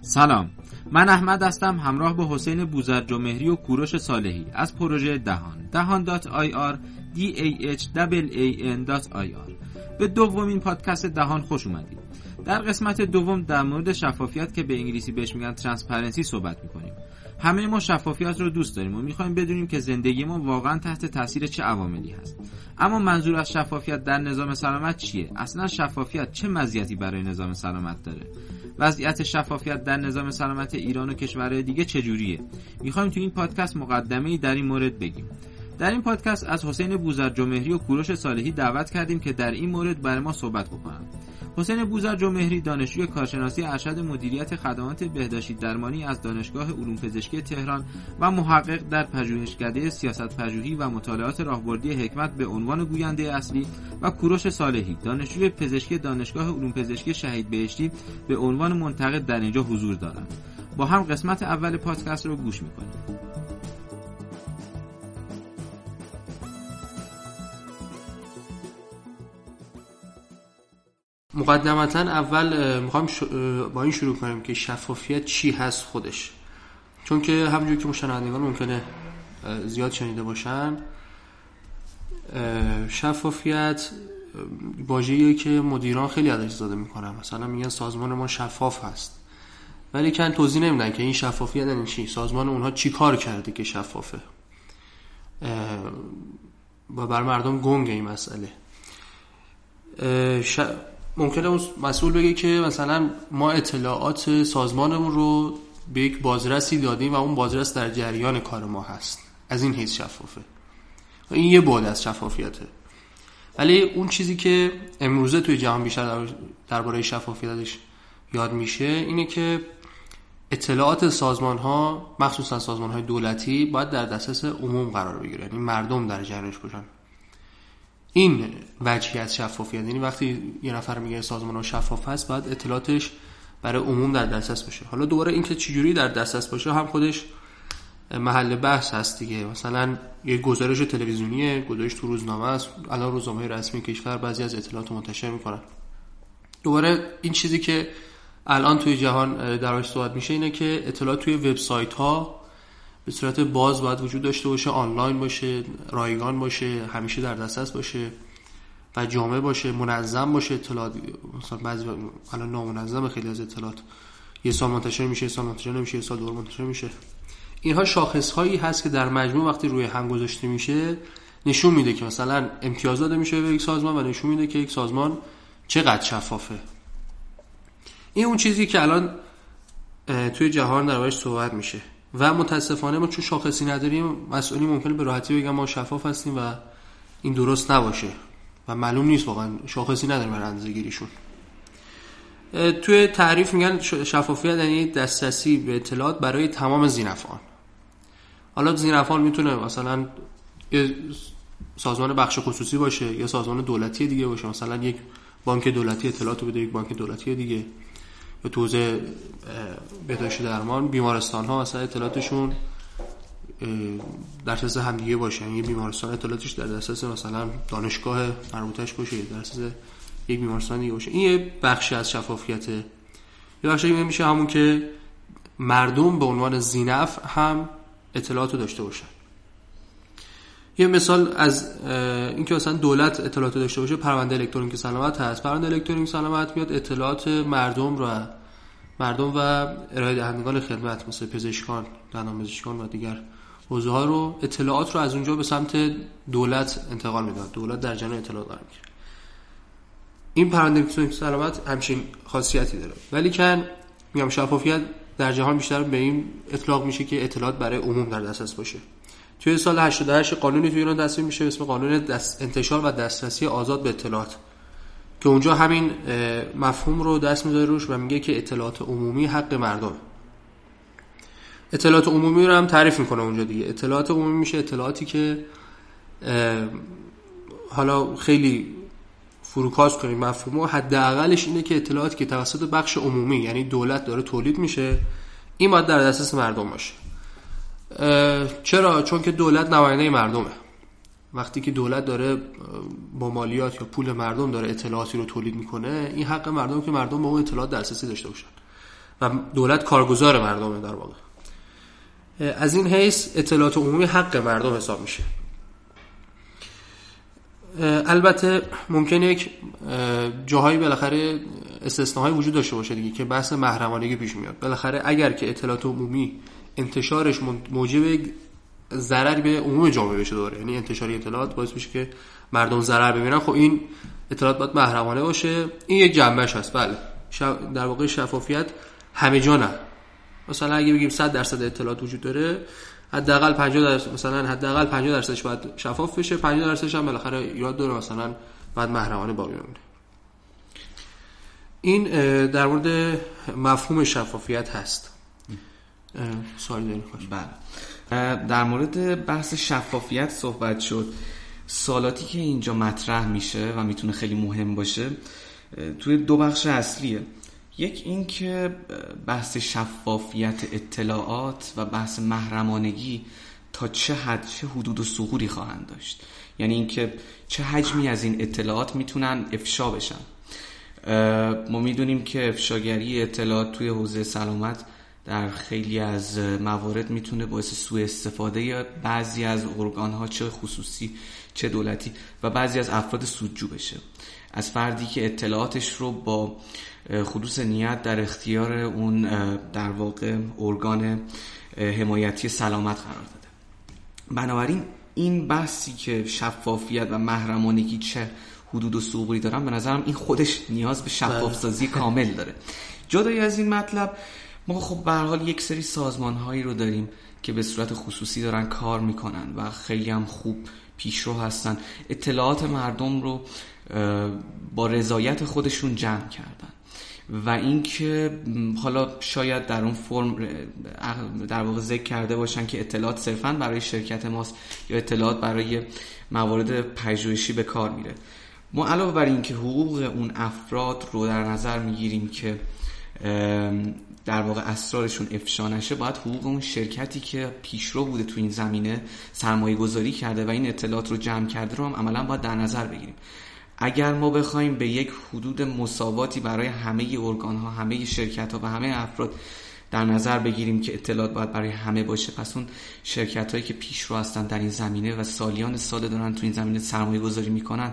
سلام. من احمد هستم همراه با حسین بوذرجمهری و کوروش صالحی از پروژه دهان دهان dot IR D E H dot IR به دومین پادکست دهان خوش اومدید. در قسمت دوم در مورد شفافیت که به انگلیسی بهش میگن transparency صحبت می‌کنیم. همه ما شفافیت رو دوست داریم و می‌خوایم بدونیم که زندگی ما واقعا تحت تاثیر چه عواملی هست. اما منظور از شفافیت در نظام سلامت چیه؟ اصلا شفافیت چه مزیتی برای نظام سلامت داره؟ وضعیت شفافیت در نظام سلامت ایران و کشورهای دیگه چجوریه؟ می‌خوایم تو این پادکست مقدمه ای در این مورد بگیم. در این پادکست از حسین بوزرج و کوروش صالحی دعوت کردیم که در این مورد برای ما صحبت بکنند حسین بوزرج و مهری دانشجوی کارشناسی ارشد مدیریت خدمات بهداشتی درمانی از دانشگاه علوم پزشکی تهران و محقق در پژوهشکده سیاست پژوهی و مطالعات راهبردی حکمت به عنوان گوینده اصلی و کوروش صالحی دانشجوی پزشکی دانشگاه علوم پزشکی شهید بهشتی به عنوان منتقد در اینجا حضور دارند. با هم قسمت اول پادکست رو گوش می‌کنیم. مقدمتا اول می‌خوام با این شروع کنیم که شفافیت چی هست خودش. چون که همونجور که مشاهدگان ممکنه زیاد شنیده باشن شفافیت واژه‌ایه که مدیران خیلی ازش زاده می‌کنن. مثلا میگن سازمان ما شفاف هست. ولی کن توضیح نمیدن که این شفافیت یعنی چی. سازمان اونها چی کار کرده که شفافه. و بر مردم گنگ این مسئله. ممکنه مسئول بگه که مثلا ما اطلاعات سازمانمون رو به یک بازرسی دادیم و اون بازرس در جریان کار ما هست. از این حیث شفافه. و این یه بعد از شفافیته. ولی اون چیزی که امروزه توی جهان بیشتر درباره شفافیتش یاد میشه اینه که اطلاعات سازمان ها مخصوصا سازمان های دولتی باید در دسترس عموم قرار بگیره یعنی مردم در جریانش باشن. این وجهی از شفافیت یعنی وقتی یه نفر میگه سازمان شفاف هست باید اطلاعاتش برای عموم در دسترس باشه. حالا دوباره اینکه چجوری در دسترس باشه هم خودش محل بحث هست دیگه. مثلا یه گزارش تلویزیونیه گزارش تو روزنامه است. الان روزنامه رسمی کشور بعضی از اطلاعات منتشر می‌کنن. دوباره این چیزی که الان توی جهان درش صحبت میشه اینه که اطلاعات توی وبسایت ها به صورت باز باید وجود داشته باشه آنلاین باشه رایگان باشه همیشه در دسترس باشه و جامع باشه منظم باشه اطلاعات مثلا بعضی الان نامنظم خیلی از اطلاعات. یه سال منتشر میشه یه سال منتشر نمیشه یه سال دور منتشر میشه. اینها شاخص هایی هست که در مجموع وقتی روی هم گذاشته میشه نشون میده که مثلا امتیاز داده میشه به یک سازمان و نشون میده که یک سازمان چقدر شفافه. این اون چیزی که الان توی جهان دربارش صحبت میشه. و متاسفانه ما چون شاخصی نداریم مسئولی ممکنه به راحتی بگم ما شفاف هستیم و این درست نباشه و معلوم نیست واقعا شاخصی نداریم برای اندازه گیریشون. توی تعریف میگن شفافیت یعنی دسترسی به اطلاعات برای تمام زینفعان حالا زینفعان می‌تونه مثلا سازمان بخش خصوصی باشه یا سازمان دولتی دیگه باشه مثلا یک بانک دولتی اطلاعات بده یک بانک دولتی دیگه. یا تو حوزه بهداشت درمان. بیمارستان ها مثلا اطلاعاتشون در دسترس همدیگه باشه. یعنی بیمارستان اطلاعاتش در دسترس مثلا دانشگاه مربوطش باشه در دسترس یک بیمارستان دیگه باشه. این یه بخشی از شفافیته یه بخشی میشه همون که مردم به عنوان زینف هم اطلاعاتو داشته باشن. یه مثال از اینکه مثلا دولت اطلاعات داشته باشه پرونده الکترونیک سلامت هست. پرونده الکترونیک سلامت میاد اطلاعات مردم رو مردم و ارائه دهندگان خدمت مثل پزشکان دندانپزشکان و دیگر حوزه ها رو اطلاعات رو از اونجا به سمت دولت انتقال میده دولت در جریان اطلاعات قرار می‌گیره. این پرونده الکترونیک سلامت همچین خاصیتی داره. ولی کن میگم شفافیت در جهان بیشتر به این اطلاق میشه که اطلاعات برای عموم در دسترس باشه. توی سال 88 قانونی توی ایران تصویب میشه اسم قانون دست انتشار و دسترسی آزاد به اطلاعات. که اونجا همین مفهوم رو دست می‌ذاره روش و میگه که اطلاعات عمومی حق مردم. اطلاعات عمومی رو هم تعریف می‌کنه اونجا دیگه. اطلاعات عمومی میشه اطلاعاتی که حالا خیلی فروکاست کنیم مفهوم حداقلش اینه که اطلاعاتی که توسط بخش عمومی یعنی دولت داره تولید میشه این باید در دسترس مردم باشه. چرا؟ چون که دولت نماینده مردمه. وقتی که دولت داره با مالیات یا پول مردم داره اطلاعاتی رو تولید می‌کنه این حق مردم که مردم به اون اطلاعات دسترسی داشته باشن. و دولت کارگزار مردمه در واقع. از این حیث اطلاعات عمومی حق مردم حساب میشه. البته ممکنه یک جاهایی بالاخره استثناهایی وجود داشته باشه دیگه که بحث محرمانگی پیش میاد. بالاخره اگر که اطلاعات عمومی انتشارش موجب ضرر به عموم جامعه بشه دوره یعنی انتشار اطلاعات باعث میشه که مردم ضرر ببینن. خب این اطلاعات باید محرمانه باشه. این یک جنبش هست بله. در واقع شفافیت همه جا نه. مثلا اگه بگیم 100 درصد اطلاعات وجود داره حداقل 50 درصد مثلا حداقل 50 درصدش باید شفاف بشه. 50 درصدش هم بالاخره یاد داره مثلا بعد محرمانه باقی بمونه. این در مورد مفهوم شفافیت هست. سوالی داریم. بله. در مورد بحث شفافیت صحبت شد. سوالاتی که اینجا مطرح میشه و می‌تونه خیلی مهم باشه توی دو بخش اصلیه. یک این که بحث شفافیت اطلاعات و بحث محرمانگی تا چه حد چه حدود و سغوری خواهند داشت. یعنی اینکه چه حجمی از این اطلاعات می‌تونن افشا بشن. ما می‌دونیم که افشاگری اطلاعات توی حوزه سلامت در خیلی از موارد می‌تونه باعث سوء استفاده بعضی از ارگان ها چه خصوصی چه دولتی و بعضی از افراد سودجو بشه. از فردی که اطلاعاتش رو با خصوص نیت در اختیار اون در واقع ارگان حمایتی سلامت قرار داده. بنابراین این بحثی که شفافیت و محرمانگی چه حدود و سوقی دارن به نظرم این خودش نیاز به شفاف سازی بله. کامل داره. جدای از این مطلب ما خب به حال یک سری سازمان هایی رو داریم که به صورت خصوصی دارن کار می‌کنن و خیلی هم خوب پیشرو هستن. اطلاعات مردم رو با رضایت خودشون جمع کردن. و اینکه حالا شاید در اون فرم در واقع ذکر کرده باشن که اطلاعات صرفا برای شرکت ماست یا اطلاعات برای موارد پژوهشی به کار میره. ما علاوه بر اینکه حقوق اون افراد رو در نظر می‌گیریم که در واقع اسرارشون افشا نشه باید حقوق اون شرکتی که پیشرو بوده تو این زمینه سرمایه گذاری کرده و این اطلاعات رو جمع کرده رو هم عملا باید در نظر بگیریم. اگر ما بخوایم به یک حدود مساواتی برای همه ارگان ها همه شرکت ها و همه افراد در نظر بگیریم که اطلاعات باید برای همه باشه پس اون شرکت هایی که پیشرو هستن در این زمینه و سالیان سال دارن تو این زمینه سرمایه گذاری می‌کنن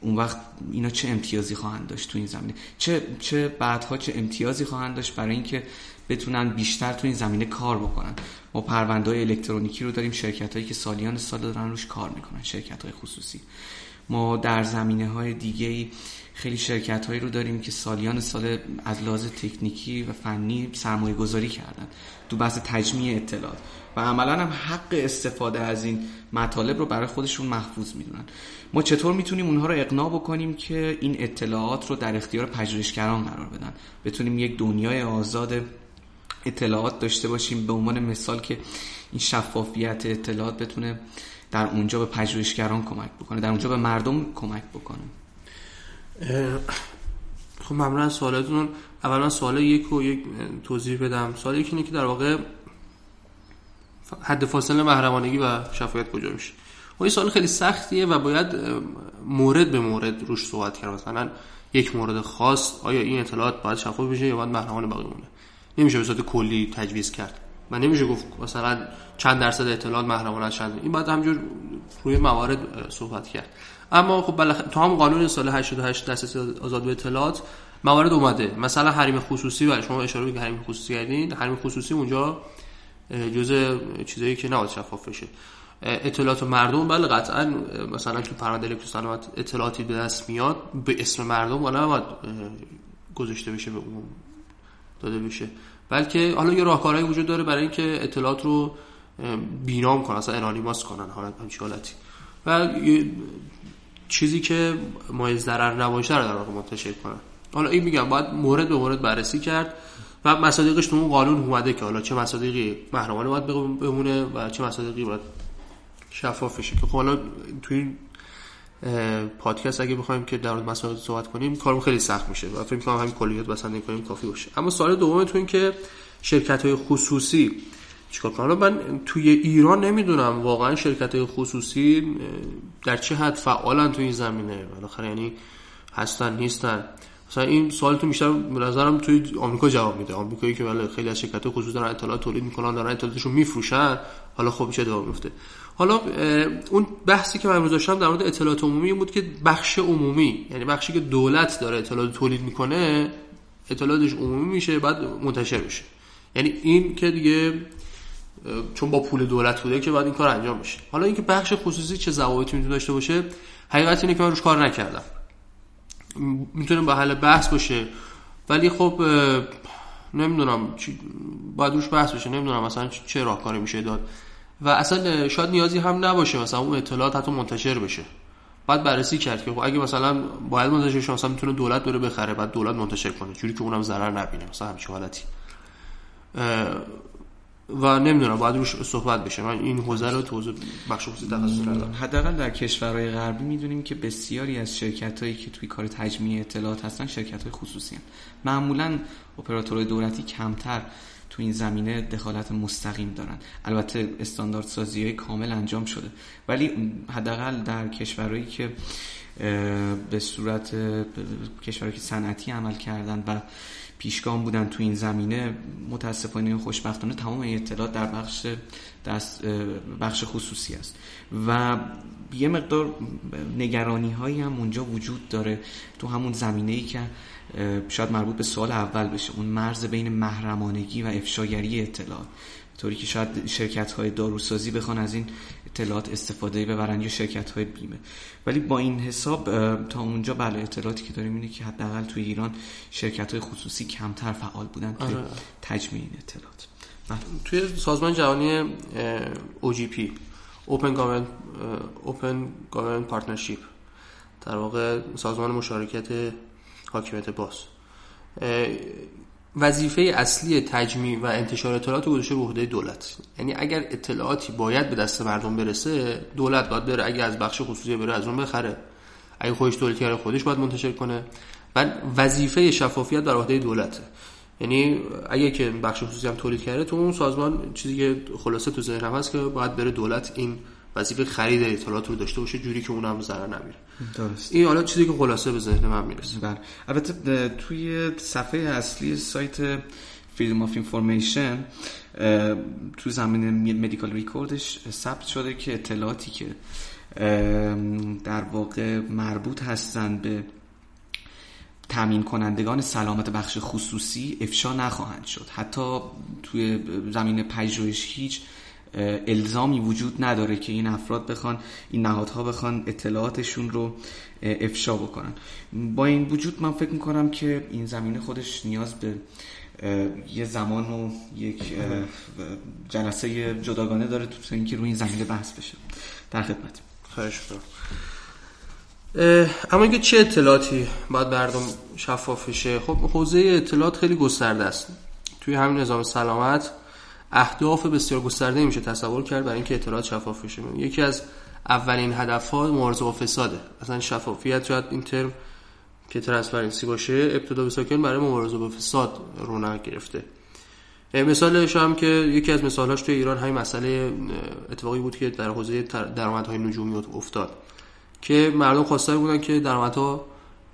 اون وقت اینا چه امتیازی خواهند داشت تو این زمینه؟ چه چه بعدها چه امتیازی خواهند داشت برای اینکه بتونن بیشتر تو این زمینه کار بکنن؟ ما پرونده الکترونیکی رو داریم شرکت هایی که سالیان سال دارن روش کار می‌کنن شرکت های خصوصی. ما در زمینه های دیگه خیلی شرکت هایی رو داریم که سالیان سال از لحاظ تکنیکی و فنی سرمایه گذاری کردن. تو بحث تجمیع اطلاعات. و عملا هم حق استفاده از این مطالب رو برای خودشون محفوظ می‌دونن. ما چطور می‌تونیم اونها رو اقناع بکنیم که این اطلاعات رو در اختیار پژوهشگران قرار بدن؟ بتونیم یک دنیای آزاد اطلاعات داشته باشیم. به عنوان مثال که این شفافیت اطلاعات بتونه در اونجا به پژوهشگران کمک بکنه در اونجا به مردم کمک بکنه. خب ممنون از سوالاتون اولا سوال یک و یک توضیح بدم. سوال یکی اینه که در واقع حد فاصله محرمانگی و شفافیت کجا میشه. خب این سوال خیلی سختیه و باید مورد به مورد روش صحبت کرد. مثلا یک مورد خاص آیا این اطلاعات باید شفاف بشه یا باید محرمانه باقی مونه نمیشه به صورت کلی تجویز کرد و نمیشه گفت مثلا چند درصد اطلاعات محرمانه چند. این بعد همجور روی موارد صحبت کرد. اما خب بلخ... تو هم قانون سال 88 دسترسی آزاد به اطلاعات موارد اومده. مثلا حریم خصوصی و شما اشاره به حریم خصوصی کردین. حریم خصوصی اونجا جزء چیزایی که نباید شفاف بشه. اطلاعات مردم بله قطعا مثلا تو پرونده الکترونیک اطلاعاتی به دست میاد به اسم مردم ولی نباید گذاشته بشه به عموم داده بشه. بلکه حالا یه راهکارهایی وجود داره برای اینکه اطلاعات رو بینام کنن اصلا انانیماس کنن حالت همچین حالتی. و چیزی که مایه ضرر نباشه رو در واقع منتشر کنن. حالا این میگم باید مورد به مورد بررسی کرد. و مصادیقش تو اون قانون اومده که حالا چه مصادیقی محرمانه باید بمونه و چه مصادیقی باید شفاف بشه که خب حالا توی پادکست اگه بخوایم که در مورد مسائل صحبت کنیم کارم خیلی سخت میشه و فکر کنم همین کلیات بسنده کنیم کافی باشه. اما سوال دومتون که شرکت های خصوصی چیکار کنن؟ من توی ایران نمی‌دونم واقعا شرکت های خصوصی در چه حد فعالن توی این زمینه. بالاخره یعنی هستن نیستن. مثلا این تو بیشتر به نظرم توی آمریکا جواب میده. آمریکایی که بله خیلی از شرکت خصوصی دارن اطلاعات تولید می‌کنن دارن اطلاعاتشون میفروشن. حالا خب چه جواب میفته حالا اون بحثی که من امروز داشتم در مورد اطلاعات عمومی بود که بخش عمومی یعنی بخشی که دولت داره اطلاعات تولید می‌کنه اطلاعاتش عمومی میشه بعد منتشر میشه. یعنی این که دیگه چون با پول دولت بوده که بعد این کار انجام بشه حالا اینکه بخش خصوصی چه ضوابطی می‌تونه داشته باشه حقیقت اینه که من روش کار نکردم. می‌تونه به حل بحث باشه. ولی خب نمی‌دونم باید روش بحث بشه. نمی‌دونم مثلا چه راهکاری میشه داد. و اصلا شاید نیازی هم نباشه مثلا اون اطلاعات حتی منتشر بشه. بعد بررسی کرد که خب اگه مثلا باید منتشر شه مثلا می‌تونه دولت بره بخره بعد دولت منتشر کنه. جوری که اونم ضرر نبینه. مثلا همچین حالتی. و نمی‌دونم باید روش صحبت بشه. من این حوزه رو تو بخش خصوصی تخصص ندارم. حداقل در کشورهای غربی می‌دونیم که بسیاری از شرکت هایی که توی کار تجمیع اطلاعات هستن شرکت های خصوصی هستن. معمولا اپراتورهای دولتی کمتر تو این زمینه دخالت مستقیم دارن. البته استاندارد سازی های کامل انجام شده. ولی حداقل در کشورهایی که به صورت کشورهایی که صنعتی عمل کردن و پیشگام بودن تو این زمینه متاسفانه خوشبختانه تمام اطلاعات در بخش دست بخش خصوصی است. و یه مقدار نگرانی هایی هم اونجا وجود داره تو همون زمینه ای که شاید مربوط به سوال اول بشه اون مرز بین محرمانگی و افشاگری اطلاعات. طوری که شاید شرکت های داروسازی بخوان از این اطلاعات استفاده ببرن یا شرکت های بیمه ولی با این حساب تا اونجا بله اطلاعاتی که داریم اینه که حداقل توی ایران شرکت های خصوصی کمتر فعال بودن توی آره. تجمیع این اطلاعات بله. توی سازمان جهانی OGP Open Government Open Government Partnership در واقع سازمان مشارکت حاکمیت باز وظیفه اصلی تجمیع و انتشار اطلاعات گذاشته به عهده دولت. یعنی اگر اطلاعاتی باید به دست مردم برسه دولت باید بره اگه از بخش خصوصی بره از اون بخره. اگه خودش تولید کرده خودش باید منتشر کنه. و وظیفه شفافیت در عهده دولته. یعنی اگه که بخش خصوصی هم تولید کرده تو اون سازمان چیزی که خلاصه تو ذهنم هست که باید بره دولت این وظیفه خرید اطلاعات رو داشته باشه جوری که اونم ضرر نمیره درست. این حالا چیزی که خلاصه به ذهن من می‌رسه. بله. البته توی صفحه اصلی سایت Freedom of Information تو زمین medical record ش ثبت شده که اطلاعاتی که در واقع مربوط هستند به تامین کنندگان سلامت بخش خصوصی افشا نخواهند شد. حتی توی زمین پژوهش هیچ الزامی وجود نداره که این افراد بخوان این نهادها بخوان اطلاعاتشون رو افشا بکنن. با این وجود من فکر می‌کنم که این زمینه خودش نیاز به یه زمان و یک جلسه جداگانه داره تو اینکه روی این زمینه بحث بشه. در خدمت. خواهش اما اینکه چه اطلاعاتی باید مردم شفاف بشه؟ خب حوزه اطلاعات خیلی گسترده است. توی همین نظام سلامت اهداف بسیار گسترده میشه تصور کرد برای اینکه اطلاعات شفاف بشه. یکی از اولین هدف ها مبارزه با فساده. مثلا شفافیت شاید این ترم که transparency باشه. ابتدا به ساکن برای مبارزه با فساد رونق گرفته. مثالش هم که یکی از مثالهاش توی ایران همین مسئله اتفاقی بود که در حوزه درآمدهای نجومی افتاد. که مردم خواستار بودن که درآمدها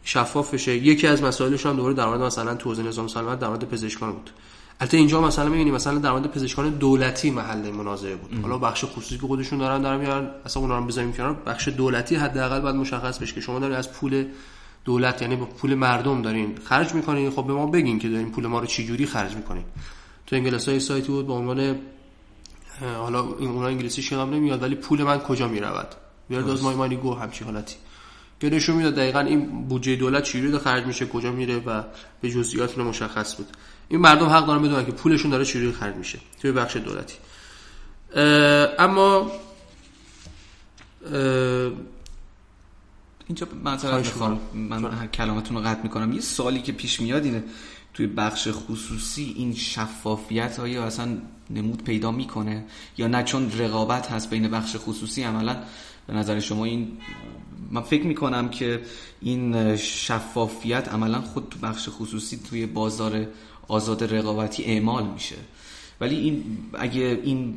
شفاف بشه. یکی از مسائلش هم دوره درآمد مثلا تو حوزه نظام سلامت درآمد پزشکان بود. البته اینجا مثلا می‌بینی مثلا در مورد پزشکان دولتی محل منازعه بود. حالا بخش خصوصی که خودشون دارن دارن میارن اصلا اونا رو بذاریم کنار. بخش دولتی حداقل باید مشخص بشه که شما دارین از پول دولت یعنی با پول مردم دارین خرج می‌کنین. خب به ما بگین که دارین پول ما رو چی جوری خرج می‌کنین. تو انگلیسی سایتی بود با عنوان حالا این اونا انگلیسی شغم نمیاد ولی پول من کجا می‌رود؟ بیاد از مای مانی گو همچی حالتی. که نشون می‌داد دقیقا این بودجه دولت چجوری خرج میشه کجا میره و به جزئیات مشخص بود. این مردم حق دارن بدونن که پولشون داره چجوری خرج میشه توی بخش دولتی. اما اینجا مثلا من هر کلامتون رو قطع می‌کنم. یه سوالی که پیش میاد اینه توی بخش خصوصی این شفافیت آیا اصلا نمود پیدا می‌کنه؟ یا نه چون رقابت هست بین بخش خصوصی؟ عملا به نظر شما این من فکر می‌کنم که این شفافیت عملا خود تو بخش خصوصی توی بازار آزاد رقابتی اعمال میشه. ولی این اگه این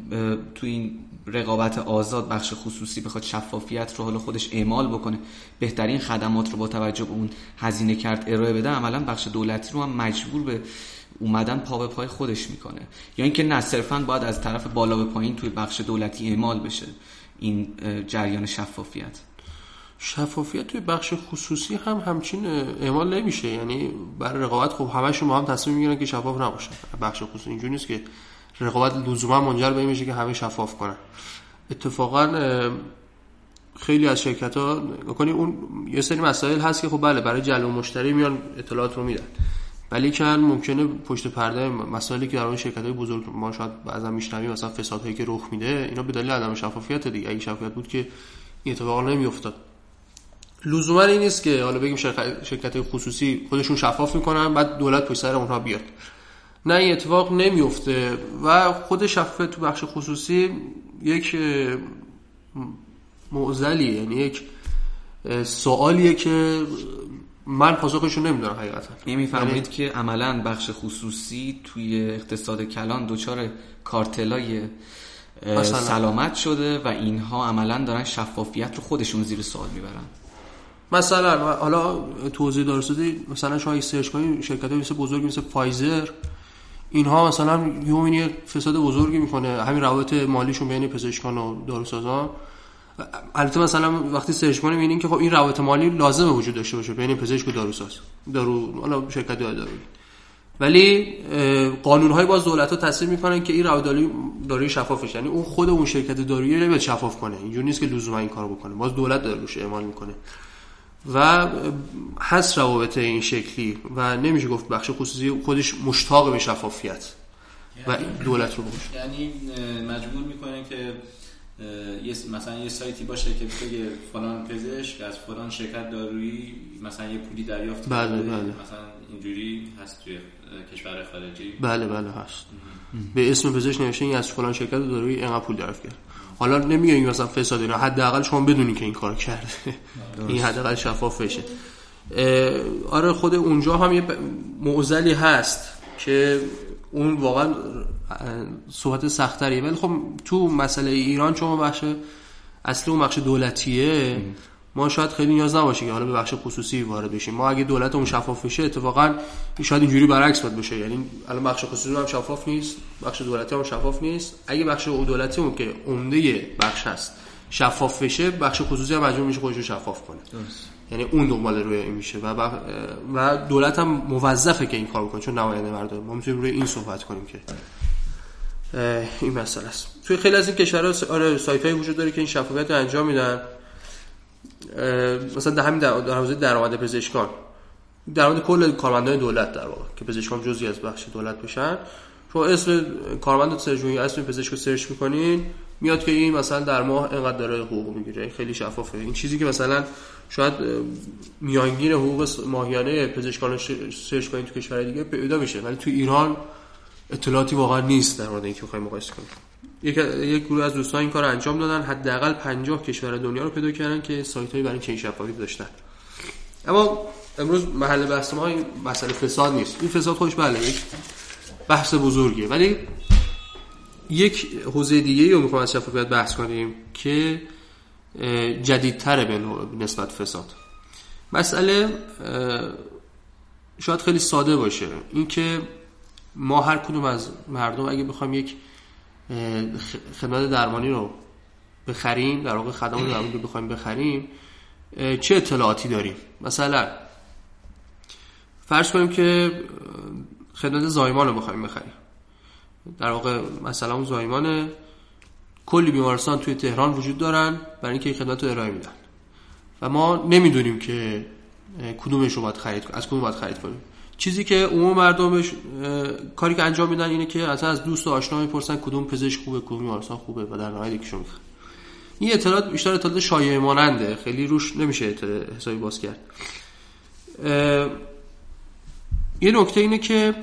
تو این رقابت آزاد بخش خصوصی بخواد شفافیت رو حالا خودش اعمال بکنه بهترین خدمات رو با توجه به اون هزینه کرد ارائه بده عملا بخش دولتی رو هم مجبور به اومدن پا به پای خودش می‌کنه. یا اینکه نه صرفا باید از طرف بالا به پایین توی بخش دولتی اعمال بشه. این جریان شفافیت. شفافیت توی بخش خصوصی هم همچین اعمال نمیشه. یعنی برای رقابت خب همشون با هم تصمیم می‌گیرن که شفاف نباشن. بخش خصوصی اینجوری نیست که رقابت لزوما منجر به این میشه که همه شفاف کنن. اتفاقا خیلی از شرکت ها کنی اون یه سری مسائل هست که خب بله برای جلب مشتری میان اطلاعات رو میدن. ولی کن ممکنه پشت پرده مسائلی که در اون شرکت های بزرگ ما شاید بعضا میشنویم مثلا فسادهایی که رخ میده اینا به دلیل عدم شفافیت دیگه. اگه شفافیت بود که این اتفاق نمیافتاد. لزوما این نیست که حالا بگیم شرکت خصوصی خودشون شفاف می‌کنن بعد دولت پشت سر اونها بیاد. نه این اتفاق نمیفته و خود شفافیت تو بخش خصوصی یک معضلی یعنی یک سوالیه که من پاسخشون نمی‌دونم حقیقتا. می‌فهمید یعنی که عملا بخش خصوصی توی اقتصاد کلان دچار کارتلای سلامت شده و اینها عملا دارن شفافیت رو خودشون زیر سوال می‌برن. مثلا حالا توضیح دارستدی مثلا شما سرچ کنید شرکت مثل بزرگی مثل فایزر اینها مثلا یه فساد بزرگی می‌کنه همین روابط مالیشون بین پزشکان و داروسازان. البته مثلا وقتی سرچ کنیم که خب این روابط مالی لازمه وجود داشته باشه بین پزشک و داروساز دارو حالا شرکت دارو ولی قانون های باز دولت ها تصدیق می‌کنن که این روابط داروی شفافش. یعنی اون خود اون شرکت دارویی نمیاد شفاف کنه. اینجوری نیست که لزوما این کارو بکنه. باز دولت داره روش اعمال می‌کنه. و هست روابط این شکلی و نمیشه گفت بخش خصوصی خودش مشتاق به شفافیت و یعنی دولت رو بگوش یعنی مجبور می‌کنه که مثلا یه سایتی باشه که بگه فلان پزشک از فلان شرکت دارویی مثلا یه پولی دریافت بله بله. مثلا اینجوری هست توی کشور خارجی؟ بله بله هست. به اسم پزشک نوشته این از فلان شرکت دارویی اینقدر پول دریافت کرد. حالا نمیگه این مثلا فساد اینا حداقل شما بدونی که این کار کرده. این حداقل شفاف بشه. آره خود اونجا هم یه معضلی هست که اون واقعا صحبت سختریه ولی خب تو مسئله ایران چون بخش اصلی اون بخش دولتیه. ما شاید خیلی نیاز نباشه که حالا به بخش خصوصی وارد بشیم. ما اگه دولت اون شفاف بشه اتفاقا شاید اینجوری برعکس باید بشه. یعنی الان بخش خصوصی هم شفاف نیست بخش دولتی هم شفاف نیست. اگه بخش دولتی اون که عمده بخش هست شفاف بشه بخش خصوصی هم مجبور میشه خودش رو شفاف کنه. درست. یعنی اون دنبال روی این میشه و و دولت هم موظفه که این کار بکنه چون نماینده مردم. ما می‌تونیم روی این صحبت کنیم که این مسئله است. توی خیلی از این کشورها آره سایت وجود داره که این شفافیت رو انجام میدن. مثلا در همین در حوزه درآمد پزشکان. درآمد کل کارمندان دولت در واقع که پزشکان جزئی از بخش دولت بشن شما اسم کارمند search اسم پزشک رو search می‌کنین میاد که این مثلا در ماه اینقدر داره حقوق می‌گیره. خیلی شفافه. این چیزی که مثلا شاید میانگین حقوق ماهیانه پزشکان search کنید تو کشور دیگه پیدا بشه ولی تو ایران اطلاعاتی واقعا نیست در مورد اینکه بخوایم مقایسه کنیم. یک یک گروه از دوستان این کار انجام دادن. حداقل 50 کشور دنیا رو پیدا کردن که سایت هایی برای چنین شفافی داشتن. اما امروز محل بحث ما این مسئله فساد نیست. این فساد خودش بله یک بحث بزرگیه ولی یک حوزه دیگه رو می‌خوام از شفافیت بحث کنیم که جدیدتره به نسبت فساد. مسئله شاید خیلی ساده باشه. اینکه ما هر کدوم از مردم اگه بخوایم یک خدمت درمانی رو بخریم در واقع خدمات درمانی رو بخوایم بخریم چه اطلاعاتی داریم؟ مثلا فرض کنیم که خدمت زایمان رو بخوایم بخریم. در واقع مثلا اون زایمان کلی بیمارستان توی تهران وجود دارن برای اینکه این خدمت رو ارائه میدن. و ما نمی‌دونیم که کدومش رو باید خرید از کدوم باید خرید کنیم. چیزی که عموم مردمش کاری که انجام میدن اینه که از از دوست و آشنا می‌پرسن کدوم پزشک خوبه کدوم بیمارستان خوبه و در نهایت یکیشو می‌خرن این اطلاعات بیشتر اطلاعات شایعه ماننده. خیلی روش نمیشه حسابی باز کرد. یه نکته اینه که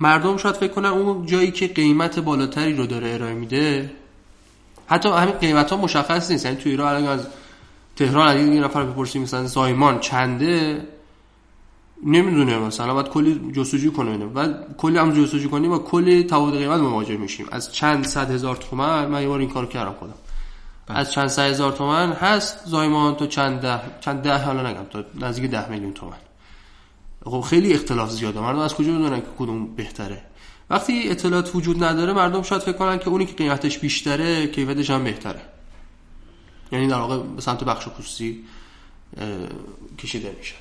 مردم شاید فکر کنن اون جایی که قیمت بالاتری رو داره ارائه میده حتی همین قیمت ها مشخص نیست. یعنی تو ایران الان از تهران اگه یه نفر بپرسیم مثلا زایمان چنده؟ نمی‌دونه مثلا باید کلی جستجو کنه و کلی هم جستجو کنیم و کلی تفاوت قیمت مواجه میشیم. از چند صد هزار تومن من یه بار این کارو کردم خودم. بله. از چند صد هزار تومن هست زایمان تو چند ده چند ده حالا نگم تا نزدیک ده میلیون تومن. خب خیلی اختلاف زیاده. مردم از کجا بدونن که کدوم بهتره؟ وقتی اطلاعات وجود نداره مردم شاید فکر کنن که اونی که قیمتش بیشتره کیفیتش هم بهتره. یعنی در واقع به سمت بخش خصوصی کشیده میشه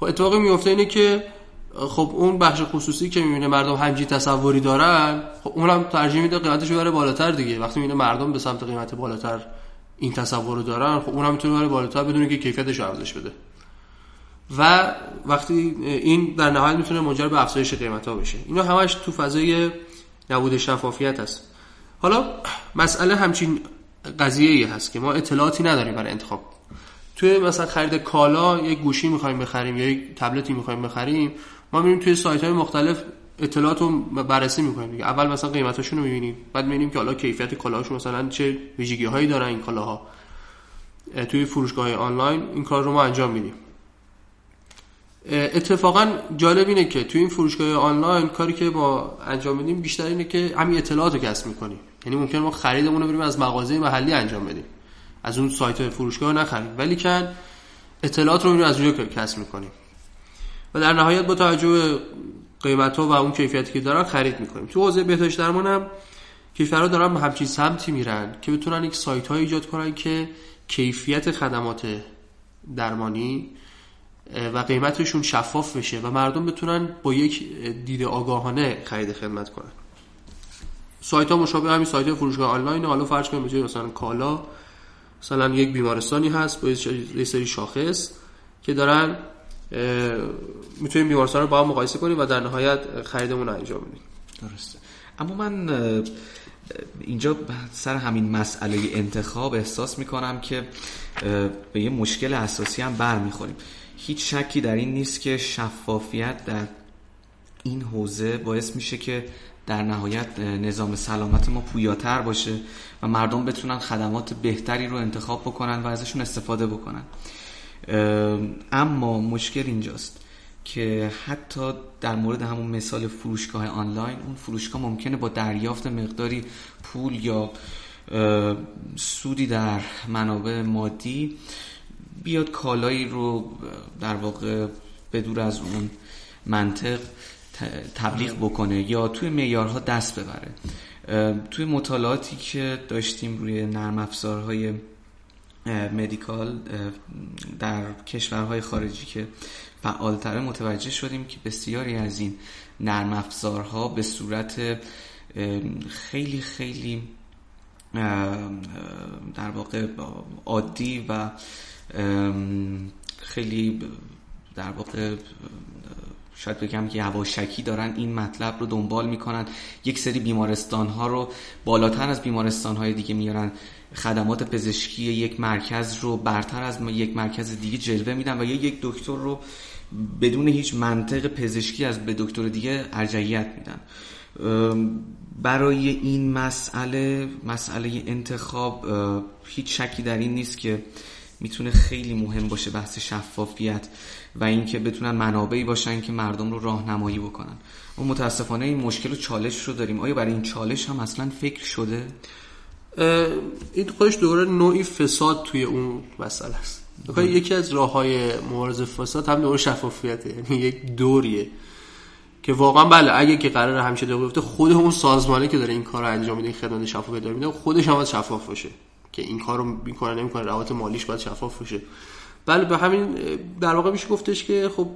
خب اتفاقی میفته اینه که خب اون بخش خصوصی که می‌بینه مردم همجی تصوری دارن خب اونم ترجیح میده قیمتش بره بالاتر دیگه. وقتی می‌بینه مردم به سمت قیمت بالاتر این تصور رو دارن خب اونم می‌تونه بره بالاتر بدون که کیفیتش ارزش بده. و وقتی این در نهایت می‌تونه منجر به افزایش قیمت ها بشه. اینا همش تو فضای نبود شفافیت هست. حالا مسئله همچین قضیه ای هست که ما اطلاعاتی نداریم برای انتخاب. توی مثلا خرید کالا یک گوشی می‌خوایم بخریم یا یک تبلتی می‌خوایم بخریم ما میریم توی سایت های مختلف اطلاعات رو بررسی می‌کنیم دیگه. اول مثلا قیمتاشون رو می‌بینیم بعد می‌بینیم که حالا کیفیت کالاهاشون مثلا چه ویژگی هایی دارن این کالاها. توی فروشگاه آنلاین این کار رو ما انجام میدیم. اتفاقا جالب اینه که توی این فروشگاه آنلاین کاری که ما انجام میدیم بیشتر اینه که همین اطلاعات رو کسب می‌کنیم. یعنی ممکن ما خریدمون رو بریم از مغازه محلی انجام بدیم. از اون سایت فروشگاه نخریم ولی کن اطلاعات رو از اونجا کسب می‌کنیم. و در نهایت با توجه قیمت ها و اون کیفیتی که دارن خرید می‌کنیم. تو حوزه بهداشت درمان هم کشورها دارن به همچین سمتی میرن که بتونن یک سایت های ایجاد کنن که کیفیت خدمات درمانی و قیمتشون شفاف بشه و مردم بتونن با یک دید آگاهانه خرید خدمت کنن. سایت ها مشابه همین سایت فروشگاه آنلاین حالا فرض کنیم مثلا کالا مثلا یک بیمارستانی هست با یه سری شاخص که دارن می‌تونیم بیمارستان رو با هم مقایسه کنیم و در نهایت خریدمون رو انجام بدیم. درسته اما من اینجا سر همین مسئله انتخاب احساس می‌کنم که به یه مشکل اساسی هم برمیخوریم. هیچ شکی در این نیست که شفافیت در این حوزه باعث میشه که در نهایت نظام سلامت ما پویاتر باشه و مردم بتونن خدمات بهتری رو انتخاب بکنن و ازشون استفاده بکنن. اما مشکل اینجاست که حتی در مورد همون مثال فروشگاه آنلاین اون فروشگاه ممکنه با دریافت مقداری پول یا سودی در منابع مادی بیاد کالایی رو در واقع بدور از اون منطق تبلیغ بکنه یا توی معیارها دست ببره. توی مطالعاتی که داشتیم روی نرم افزارهای مدیکال در کشورهای خارجی که فعالتره متوجه شدیم که بسیاری از این نرم افزارها به صورت خیلی خیلی در واقع عادی و خیلی در واقع شاید بگم که یواشکی دارن این مطلب رو دنبال می‌کنن. یک سری بیمارستان ها رو بالاتر از بیمارستان های دیگه میارن. خدمات پزشکی یک مرکز رو برتر از یک مرکز دیگه جلوه میدن و یا یک دکتر رو بدون هیچ منطق پزشکی از به دکتر دیگه ارجعیت میدن. برای این مسئله مسئله انتخاب هیچ شکی در این نیست که می‌تونه خیلی مهم باشه بحث شفافیت و اینکه بتونن منابعی باشن که مردم رو راهنمایی بکنن. و متاسفانه این مشکل و چالش رو داریم. آیا برای این چالش هم اصلا فکر شده؟ این خودش دوره نوعی فساد توی اون مسئله است. یکی از راه های مبارزه فساد هم دور شفافیته. یعنی یک دوریه که واقعا بله اگه که قرار همیشه دو بیفته خود اون سازمانی که داره این کار رو انجام میده این خدمت شفافیت داره میده خودش هم شفاف باشه. که این کارو می‌کنه نمی‌کنه روابط مالیش باید شفاف باشه. بله به همین در واقع میشه گفتش که خب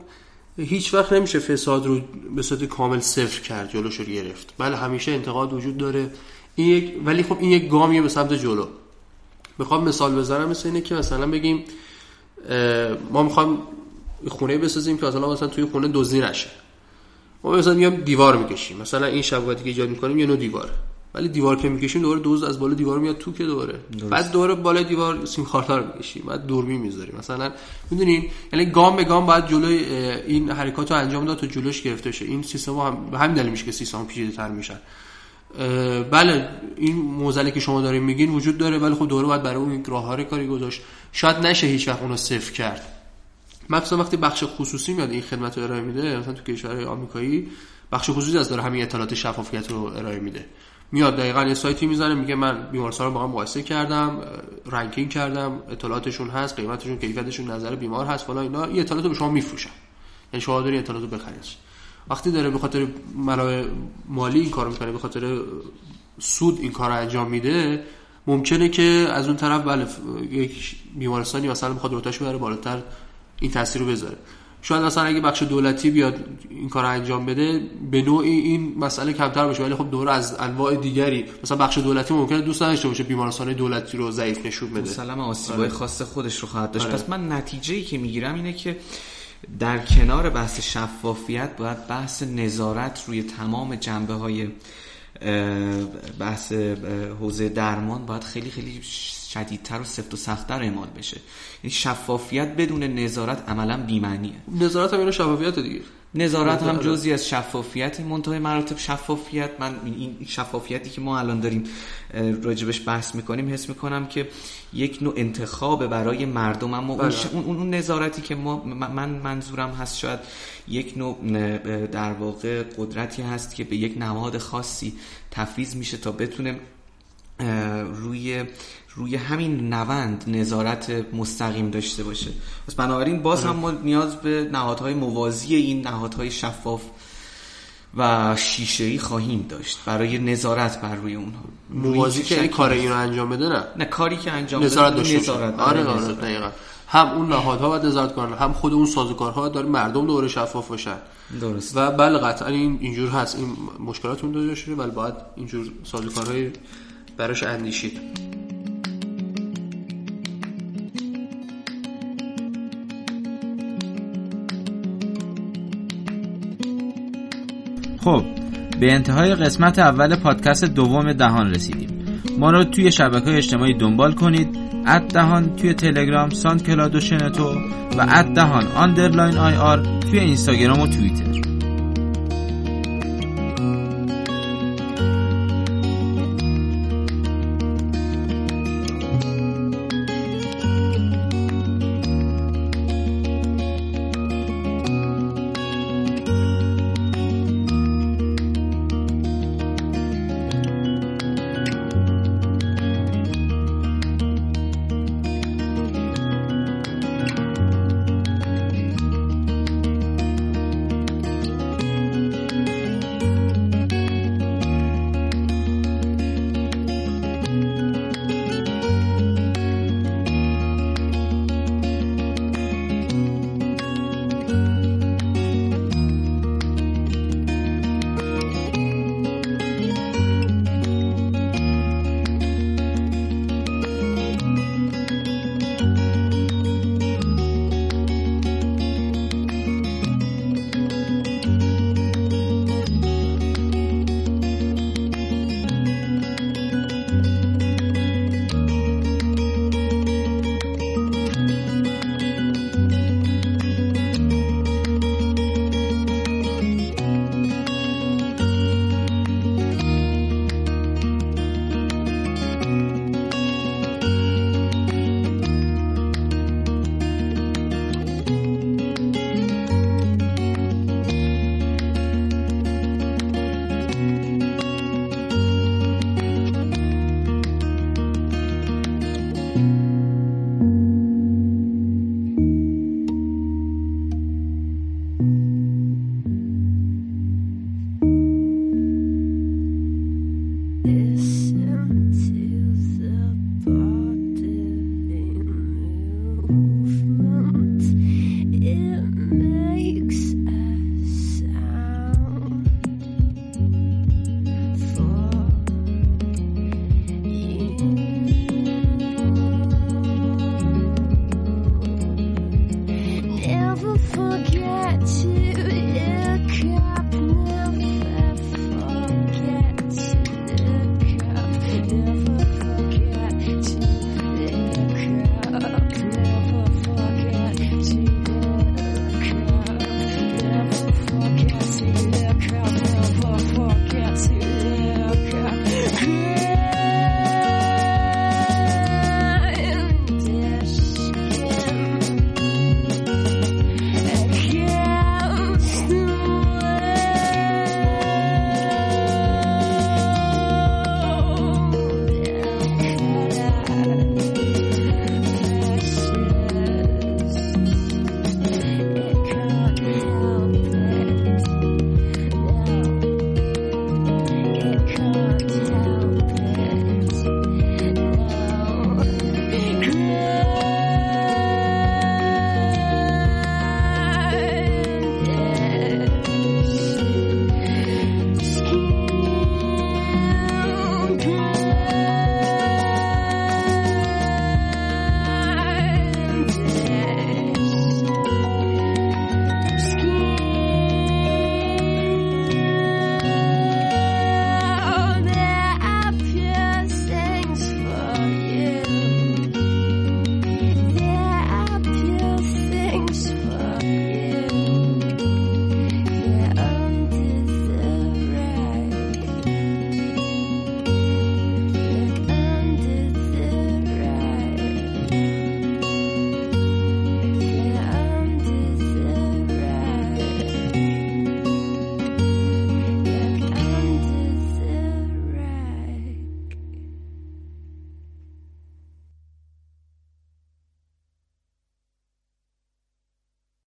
هیچ وقت نمیشه فساد رو به صورت کامل صفر کرد جلوش رو گرفت. بله همیشه انتقاد وجود داره. این یک ولی خب این یک گامیه به سمت جلو. می‌خوام مثال بزنم مثل اینه که مثلا بگیم ما می‌خوام خونه بسازیم که مثلا مثلا توی خونه دزدی نشه. ما مثلا میگم دیوار می‌کشیم. مثلا این شبکه‌ای که ایجاد می‌کنیم یه نوع دیواره. ولی دیوار که می‌کشیم دوباره دوز از بالا دیوار میاد تو که دوباره بعد دوباره بالای دیوار سیم کارت رو می‌کشیم. بعد دوربین می‌ذاریم. مثلا می‌دونین یعنی گام به گام باید جلوی این حرکات رو انجام داد تا جلوش گرفته شه این سیستم هم به همین دلیل میشه که سیستم پیچیده تر میشن. بله این موزلی که شما دارین میگین وجود داره ولی خب دوره باید برای اون راهکاری کاری گذاشت. شاید نشه هیچ وقت اونو صفر کرد. مثلا وقتی بخش خصوصی میاد این خدمت رو ارائه میده مثلا تو کشورهای آمریکایی بخش خصوصی از داره همین اطلاعات شفافیت رو ارائه میده. میاد دقیقا یه سایتی می‌زنه میگه من بیمارستان رو با هم مقایسه کردم رنکینگ کردم اطلاعاتشون هست قیمتشون کیفیتشون نظر بیمار هست فلان اینا. این اطلاعات رو به شما میفروشن. یعنی شما داری اطلاعات رو بخرید. وقتی داره به خاطر منابع مالی این کارو می‌کنه به خاطر سود این کار رو انجام میده ممکنه که از اون طرف بله یک بیمارستانی مثلا بخواد روتاش ببره بالاتر این تاثیر رو بذاره. شاید مثلا اگه بخش دولتی بیاد این کار رو انجام بده به نوعی این مسئله کمتر بشه ولی خب دور از انواع دیگری مثلا بخش دولتی ممکنه دوست نداشته باشه بیمارستان دولتی رو ضعیف نشون بده مثلا آسیبای آره. خاص خودش رو خواهد داشت آره. پس من نتیجه ای که می‌گیرم اینه که در کنار بحث شفافیت باید بحث نظارت روی تمام جنبه های بحث حوزه درمان باید خیلی خیلی شدیدتر و سفت و سختتر اعمال بشه. یعنی شفافیت بدون نظارت عملا بیمعنیه. نظارت هم شفافیت دیگه. نظارت هم جزی از شفافیت منتهای مراتب شفافیت. من این شفافیتی که ما الان داریم راجبش بحث می‌کنیم حس می‌کنم که یک نوع انتخاب برای مردم. اما اون, بله. اون, اون نظارتی که ما من منظورم هست شاید یک نوع در واقع قدرتی هست که به یک نهاد خاصی تفویض میشه تا بتونه روی روی همین نوند نظارت مستقیم داشته باشه. پس بنابراین باز هم ما نیاز به نهادهای موازی این نهادهای شفاف و شیشه ای خواهیم داشت. برای نظارت بر روی اونها. موازی که کار اینو انجام بده نه؟ نه کاری که انجام نظارت داشته نظارت آره آره دقیقاً. هم اون نهادها باید نظارت کنن هم خود اون سازوکارها داره مردم دوره شفاف باشن. درست. و بله قطعا این اینجور هست. این مشکلات اون داشته ولی باید اینجور سازوکارهای براش اندیشید. خب به انتهای قسمت اول پادکست دوم دهان رسیدیم. ما رو توی شبکه اجتماعی دنبال کنید. at دهان توی تلگرام ساند کلاد و شنوتو و at دهان underline IR توی اینستاگرام و توییتر.